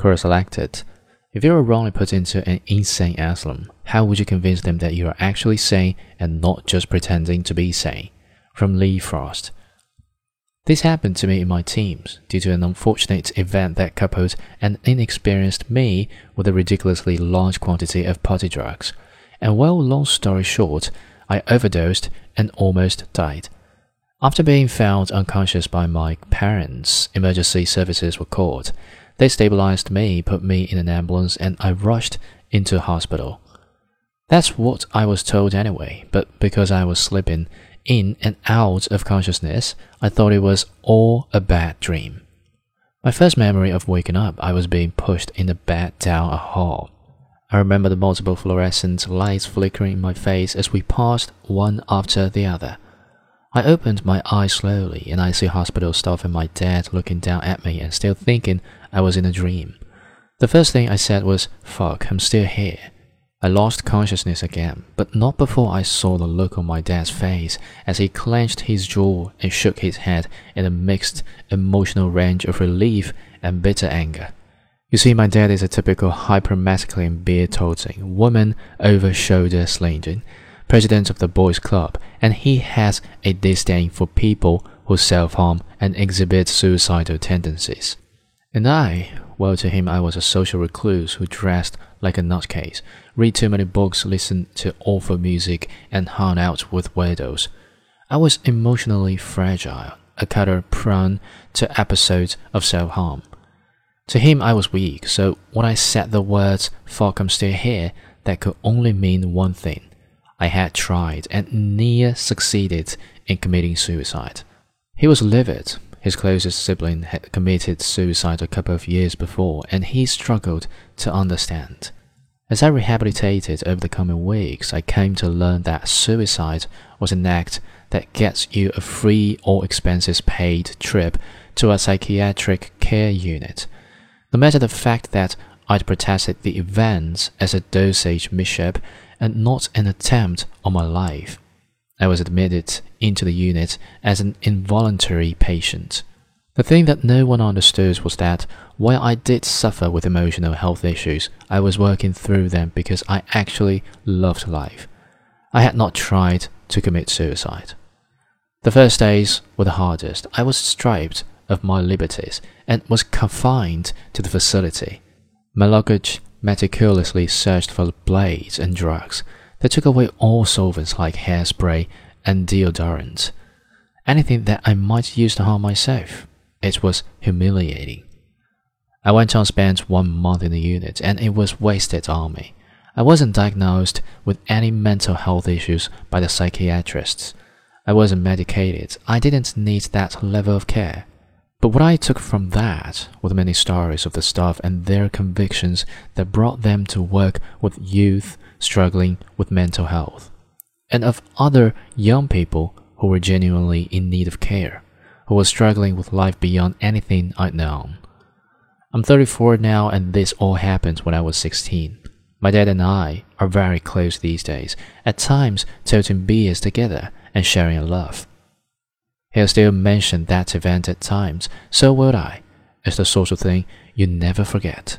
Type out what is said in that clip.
Quora selected. If you were wrongly put into an insane asylum, how would you convince them that you are actually sane and not just pretending to be sane? From Lee Frost. This happened to me in my teens due to an unfortunate event that coupled an inexperienced me with a ridiculously large quantity of party drugs. And well, long story short, I overdosed and almost died. After being found unconscious by my parents, emergency services were called. They stabilized me, put me in an ambulance, and I rushed into hospital. That's what I was told anyway, but because I was slipping in and out of consciousness, I thought it was all a bad dream. My first memory of waking up, I was being pushed in the bed down a hall. I remember the multiple fluorescent lights flickering in my face as we passed one after the other. I opened my eyes slowly and I see hospital staff and my dad looking down at me and still thinking I was in a dream. The first thing I said was, Fuck, I'm still here. I lost consciousness again, but not before I saw the look on my dad's face as he clenched his jaw and shook his head in a mixed emotional range of relief and bitter anger. You see, my dad is a typical hyper-masculine beer-toting, woman over-shoulder slinging president of the boys' club, and he has a disdain for people who self-harm and exhibit suicidal tendencies. And I, well, to him, I was a social recluse who dressed like a nutcase, read too many books, listened to awful music, and hung out with weirdos. I was emotionally fragile, a cutter prone to episodes of self harm. To him, I was weak, so when I said the words, fuck, I'm still here, that could only mean one thing I had tried and near succeeded in committing suicide. He was livid. His closest sibling had committed suicide a couple of years before, and he struggled to understand. As I rehabilitated over the coming weeks, I came to learn that suicide was an act that gets you a free or expenses paid trip to a psychiatric care unit. No matter the fact that I'd protested the events as a dosage mishap and not an attempt on my life. I was admitted into the unit as an involuntary patient. The thing that no one understood was that while I did suffer with emotional health issues, I was working through them because I actually loved life. I had not tried to commit suicide. The first days were the hardest. I was stripped of my liberties and was confined to the facility. My luggage meticulously searched for blades and drugs. They took away all solvents like hairspray and deodorant. Anything that I might use to harm myself. It was humiliating. I went on spent one month in the unit and it was wasted on me. I wasn't diagnosed with any mental health issues by the psychiatrists. I wasn't medicated. I didn't need that level of care. But what I took from that were the many stories of the staff and their convictions that brought them to work with youth struggling with mental health, and of other young people who were genuinely in need of care, who were struggling with life beyond anything I'd known. I'm 34 now, and this all happened when I was 16. My dad and I are very close these days, at times toting beers together and sharing a love. He'll still mention that event at times, so will I. It's the sort of thing you never forget.